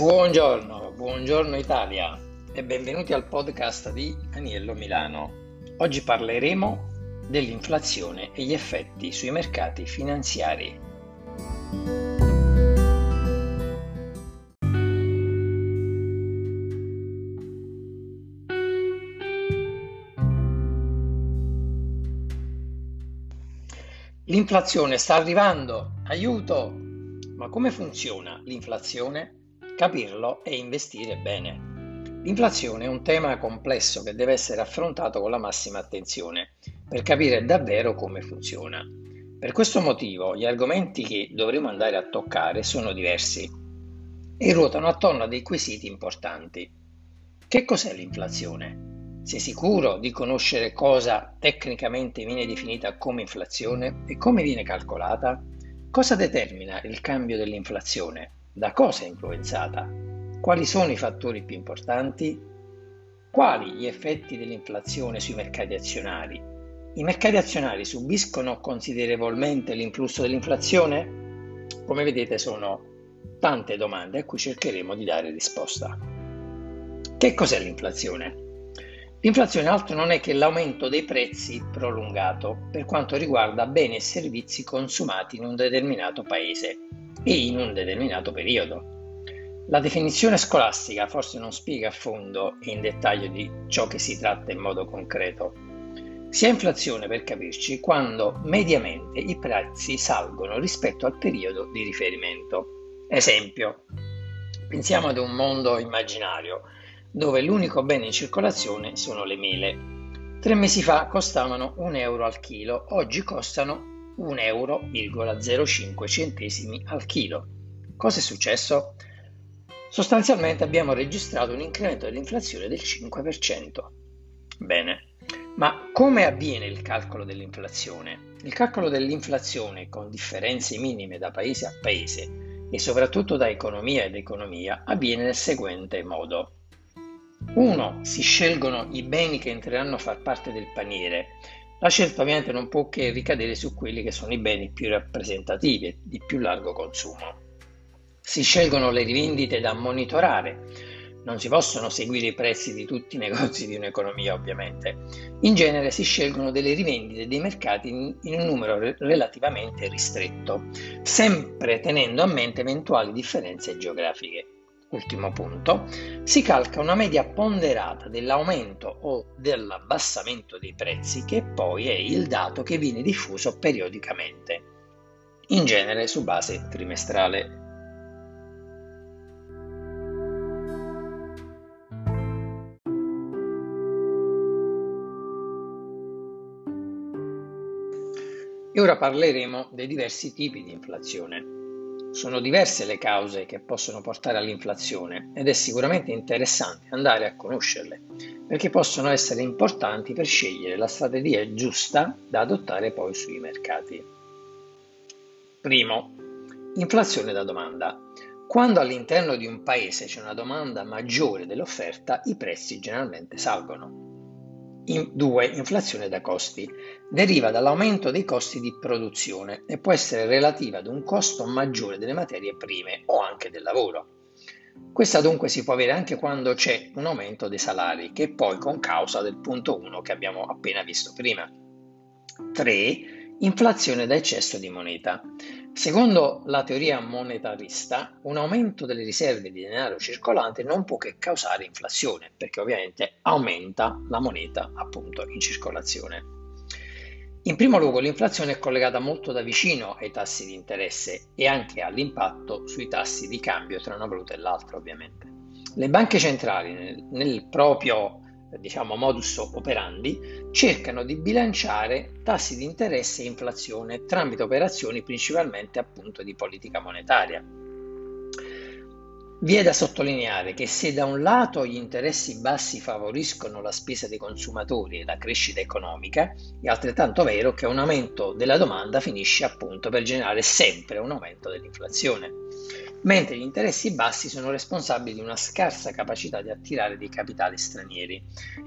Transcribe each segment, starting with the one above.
Buongiorno, buongiorno Italia e benvenuti al podcast di Aniello Milano. Oggi parleremo dell'inflazione e gli effetti sui mercati finanziari. L'inflazione sta arrivando, aiuto! Ma come funziona l'inflazione? Capirlo e investire bene. L'inflazione è un tema complesso che deve essere affrontato con la massima attenzione per capire davvero come funziona. Per questo motivo gli argomenti che dovremo andare a toccare sono diversi e ruotano attorno a dei quesiti importanti. Che cos'è l'inflazione? Sei sicuro di conoscere cosa tecnicamente viene definita come inflazione e come viene calcolata? Cosa determina il cambio dell'inflazione? Da cosa è influenzata? Quali sono i fattori più importanti? Quali gli effetti dell'inflazione sui mercati azionari? I mercati azionari subiscono considerevolmente l'influsso dell'inflazione? Come vedete sono tante domande a cui cercheremo di dare risposta. Che cos'è l'inflazione? L'inflazione altro non è che l'aumento dei prezzi prolungato per quanto riguarda beni e servizi consumati in un determinato paese e in un determinato periodo. La definizione scolastica forse non spiega a fondo e in dettaglio di ciò che si tratta in modo concreto. Si ha inflazione, per capirci, quando mediamente i prezzi salgono rispetto al periodo di riferimento. Esempio, pensiamo ad un mondo immaginario dove l'unico bene in circolazione sono le mele. Tre mesi fa costavano un euro al chilo, oggi costano 1,05 euro al chilo. Cosa è successo? Sostanzialmente abbiamo registrato un incremento dell'inflazione del 5%. Bene, ma come avviene il calcolo dell'inflazione? Il calcolo dell'inflazione con differenze minime da paese a paese e soprattutto da economia ad economia avviene nel seguente modo. 1. Si scelgono i beni che entreranno a far parte del paniere la scelta ovviamente non può che ricadere su quelli che sono i beni più rappresentativi e di più largo consumo. Si scelgono le rivendite da monitorare, non si possono seguire i prezzi di tutti i negozi di un'economia ovviamente. In genere si scelgono delle rivendite dei mercati in, un numero relativamente ristretto, sempre tenendo a mente eventuali differenze geografiche ultimo punto, si calca una media ponderata dell'aumento o dell'abbassamento dei prezzi che poi è il dato che viene diffuso periodicamente, in genere su base trimestrale. E ora parleremo dei diversi tipi di inflazione. Sono diverse le cause che possono portare all'inflazione ed è sicuramente interessante andare a conoscerle, perché possono essere importanti per scegliere la strategia giusta da adottare poi sui mercati. Primo, inflazione da domanda. Quando all'interno di un paese c'è una domanda maggiore dell'offerta, i prezzi generalmente salgono. 2. Inflazione da costi. Deriva dall'aumento dei costi di produzione e può essere relativa ad un costo maggiore delle materie prime o anche del lavoro. Questa dunque si può avere anche quando c'è un aumento dei salari, che è poi con causa del punto 1 che abbiamo appena visto prima. 3. Inflazione da eccesso di moneta. Secondo la teoria monetarista, un aumento delle riserve di denaro circolante non può che causare inflazione, perché ovviamente aumenta la moneta appunto in circolazione. In primo luogo l'inflazione è collegata molto da vicino ai tassi di interesse e anche all'impatto sui tassi di cambio tra una valuta e l'altra ovviamente. Le banche centrali nel, nel proprio diciamo, modus operandi, cercano di bilanciare tassi di interesse e inflazione tramite operazioni principalmente appunto di politica monetaria. Vi è da sottolineare che se da un lato gli interessi bassi favoriscono la spesa dei consumatori e la crescita economica, è altrettanto vero che un aumento della domanda finisce appunto per generare sempre un aumento dell'inflazione mentre gli interessi bassi sono responsabili di una scarsa capacità di attirare dei capitali stranieri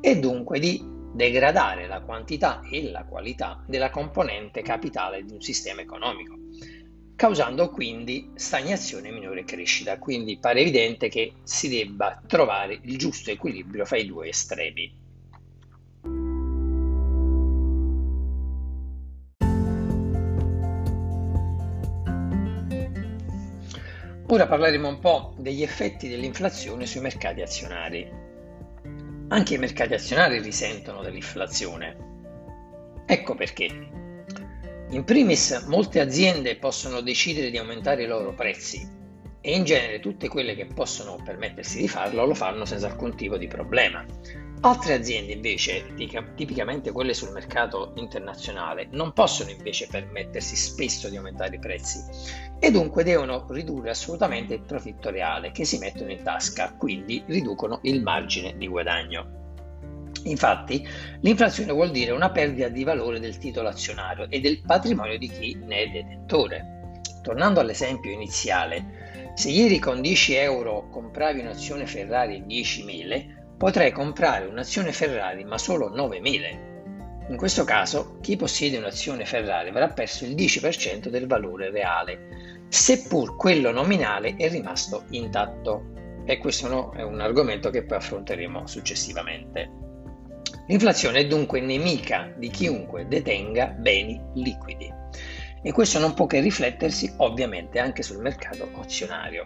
e dunque di degradare la quantità e la qualità della componente capitale di un sistema economico. causando quindi stagnazione e minore crescita. Quindi pare evidente che si debba trovare il giusto equilibrio fra i due estremi. Ora parleremo un po' degli effetti dell'inflazione sui mercati azionari. Anche i mercati azionari risentono dell'inflazione. Ecco perché. In primis, molte aziende possono decidere di aumentare i loro prezzi e in genere tutte quelle che possono permettersi di farlo lo fanno senza alcun tipo di problema. Altre aziende invece, tipicamente quelle sul mercato internazionale, non possono invece permettersi spesso di aumentare i prezzi e dunque devono ridurre assolutamente il profitto reale che si mettono in tasca, quindi riducono il margine di guadagno. Infatti, l'inflazione vuol dire una perdita di valore del titolo azionario e del patrimonio di chi ne è detentore. Tornando all'esempio iniziale, se ieri con 10 euro compravi un'azione Ferrari 10 mele, potrei comprare un'azione Ferrari ma solo 9.000. In questo caso chi possiede un'azione Ferrari avrà perso il 10% del valore reale, seppur quello nominale è rimasto intatto. E questo è un argomento che poi affronteremo successivamente. L'inflazione è dunque nemica di chiunque detenga beni liquidi e questo non può che riflettersi ovviamente anche sul mercato azionario.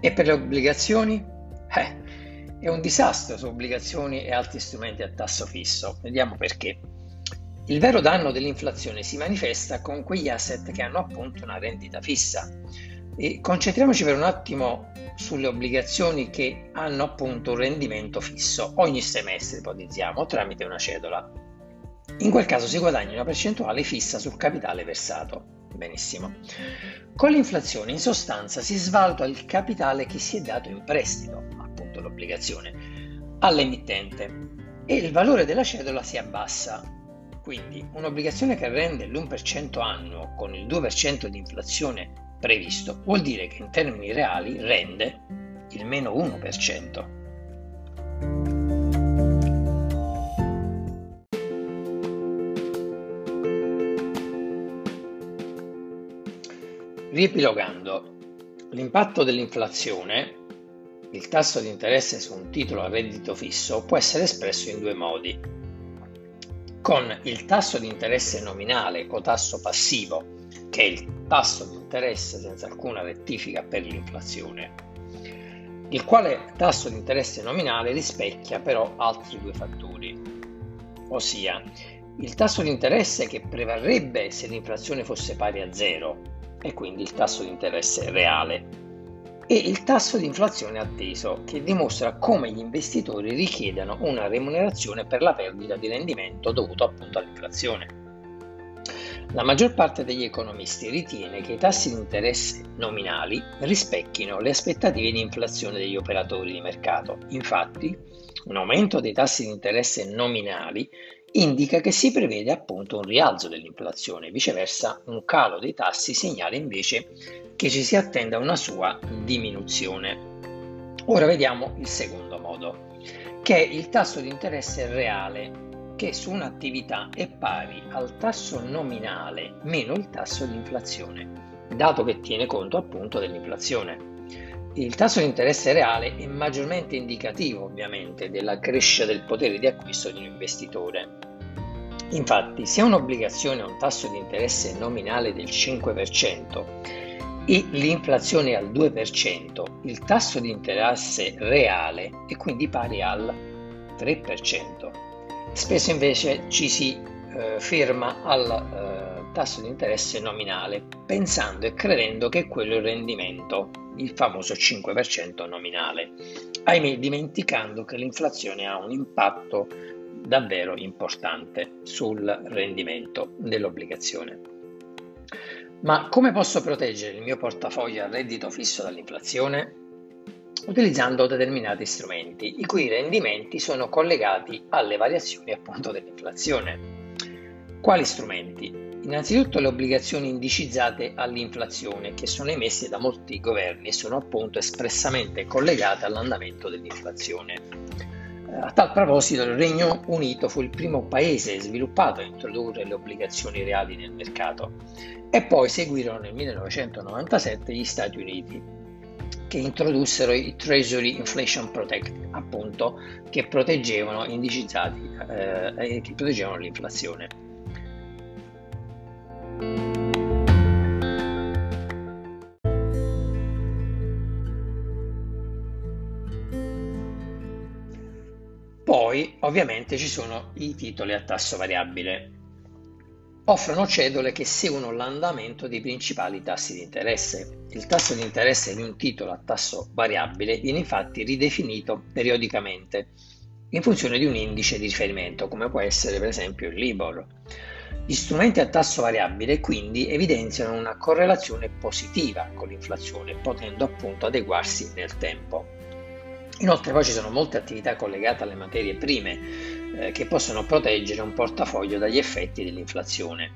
E per le obbligazioni? Eh, è un disastro su obbligazioni e altri strumenti a tasso fisso. Vediamo perché. Il vero danno dell'inflazione si manifesta con quegli asset che hanno appunto una rendita fissa. E concentriamoci per un attimo sulle obbligazioni che hanno appunto un rendimento fisso ogni semestre, ipotizziamo, tramite una cedola. In quel caso si guadagna una percentuale fissa sul capitale versato. Benissimo. Con l'inflazione in sostanza si svaluta il capitale che si è dato in prestito, appunto l'obbligazione, all'emittente e il valore della cedola si abbassa. Quindi un'obbligazione che rende l'1% annuo con il 2% di inflazione previsto vuol dire che in termini reali rende il meno 1%. Riepilogando, l'impatto dell'inflazione il tasso di interesse su un titolo a reddito fisso può essere espresso in due modi. Con il tasso di interesse nominale o tasso passivo, che è il tasso di interesse senza alcuna rettifica per l'inflazione, il quale tasso di interesse nominale rispecchia però altri due fattori, ossia il tasso di interesse che prevarrebbe se l'inflazione fosse pari a zero e quindi il tasso di interesse reale e il tasso di inflazione atteso, che dimostra come gli investitori richiedano una remunerazione per la perdita di rendimento dovuto appunto all'inflazione. La maggior parte degli economisti ritiene che i tassi di interesse nominali rispecchino le aspettative di inflazione degli operatori di mercato. Infatti, un aumento dei tassi di interesse nominali indica che si prevede appunto un rialzo dell'inflazione, viceversa un calo dei tassi segnala invece che ci si attenda una sua diminuzione. Ora vediamo il secondo modo, che è il tasso di interesse reale che su un'attività è pari al tasso nominale meno il tasso di inflazione, dato che tiene conto appunto dell'inflazione. Il tasso di interesse reale è maggiormente indicativo ovviamente della crescita del potere di acquisto di un investitore. Infatti, se un'obbligazione ha un tasso di interesse nominale del 5% e l'inflazione è al 2%, il tasso di interesse reale è quindi pari al 3%. Spesso invece ci si eh, ferma al eh, tasso di interesse nominale, pensando e credendo che quello è il rendimento il famoso 5% nominale, ahimè dimenticando che l'inflazione ha un impatto davvero importante sul rendimento dell'obbligazione. Ma come posso proteggere il mio portafoglio a reddito fisso dall'inflazione? Utilizzando determinati strumenti, i cui rendimenti sono collegati alle variazioni appunto dell'inflazione. Quali strumenti? Innanzitutto le obbligazioni indicizzate all'inflazione che sono emesse da molti governi e sono appunto espressamente collegate all'andamento dell'inflazione. A tal proposito il Regno Unito fu il primo paese sviluppato a introdurre le obbligazioni reali nel mercato e poi seguirono nel 1997 gli Stati Uniti che introdussero i Treasury Inflation Protect, appunto, che proteggevano indicizzati eh, che proteggevano l'inflazione. Poi ovviamente ci sono i titoli a tasso variabile. Offrono cedole che seguono l'andamento dei principali tassi di interesse. Il tasso di interesse di un titolo a tasso variabile viene infatti ridefinito periodicamente in funzione di un indice di riferimento, come può essere per esempio il Libor. Gli strumenti a tasso variabile quindi evidenziano una correlazione positiva con l'inflazione, potendo appunto adeguarsi nel tempo. Inoltre poi ci sono molte attività collegate alle materie prime eh, che possono proteggere un portafoglio dagli effetti dell'inflazione,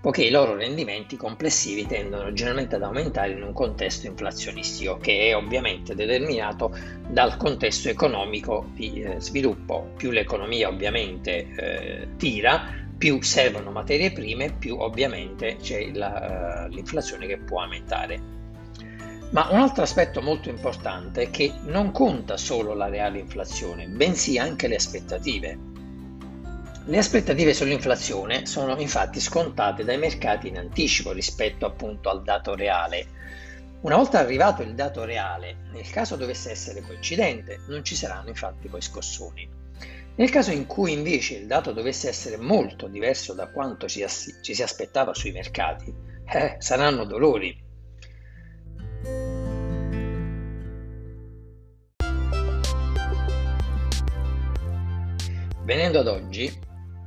poiché i loro rendimenti complessivi tendono generalmente ad aumentare in un contesto inflazionistico che è ovviamente determinato dal contesto economico di eh, sviluppo. Più l'economia ovviamente eh, tira, più servono materie prime, più ovviamente c'è la, uh, l'inflazione che può aumentare. Ma un altro aspetto molto importante è che non conta solo la reale inflazione, bensì anche le aspettative. Le aspettative sull'inflazione sono infatti scontate dai mercati in anticipo rispetto appunto al dato reale. Una volta arrivato il dato reale, nel caso dovesse essere coincidente, non ci saranno infatti poi scossoni. Nel caso in cui invece il dato dovesse essere molto diverso da quanto ci, si aspettava sui mercati, eh, saranno dolori Venendo ad oggi,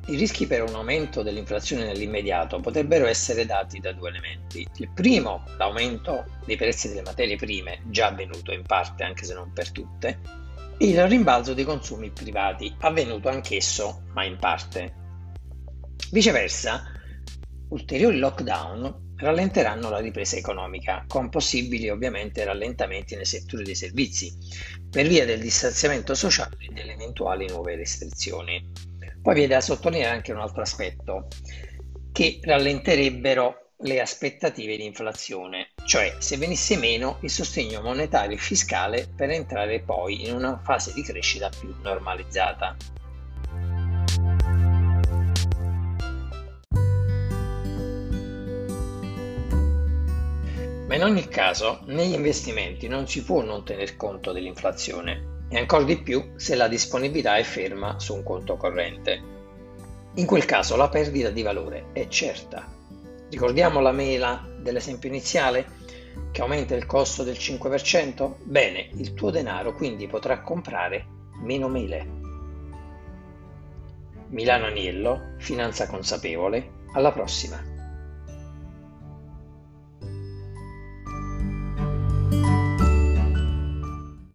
i rischi per un aumento dell'inflazione nell'immediato potrebbero essere dati da due elementi. Il primo, l'aumento dei prezzi delle materie prime, già avvenuto in parte anche se non per tutte, il rimbalzo dei consumi privati, avvenuto anch'esso ma in parte. Viceversa, ulteriori lockdown rallenteranno la ripresa economica, con possibili ovviamente rallentamenti nei settori dei servizi, per via del distanziamento sociale e delle eventuali nuove restrizioni. Poi viene da sottolineare anche un altro aspetto, che rallenterebbero le aspettative di inflazione, cioè se venisse meno il sostegno monetario e fiscale per entrare poi in una fase di crescita più normalizzata. Ma in ogni caso, negli investimenti non si può non tener conto dell'inflazione e ancora di più se la disponibilità è ferma su un conto corrente. In quel caso la perdita di valore è certa. Ricordiamo la mela dell'esempio iniziale che aumenta il costo del 5%? Bene, il tuo denaro quindi potrà comprare meno mele. Milano Aniello, Finanza Consapevole, alla prossima!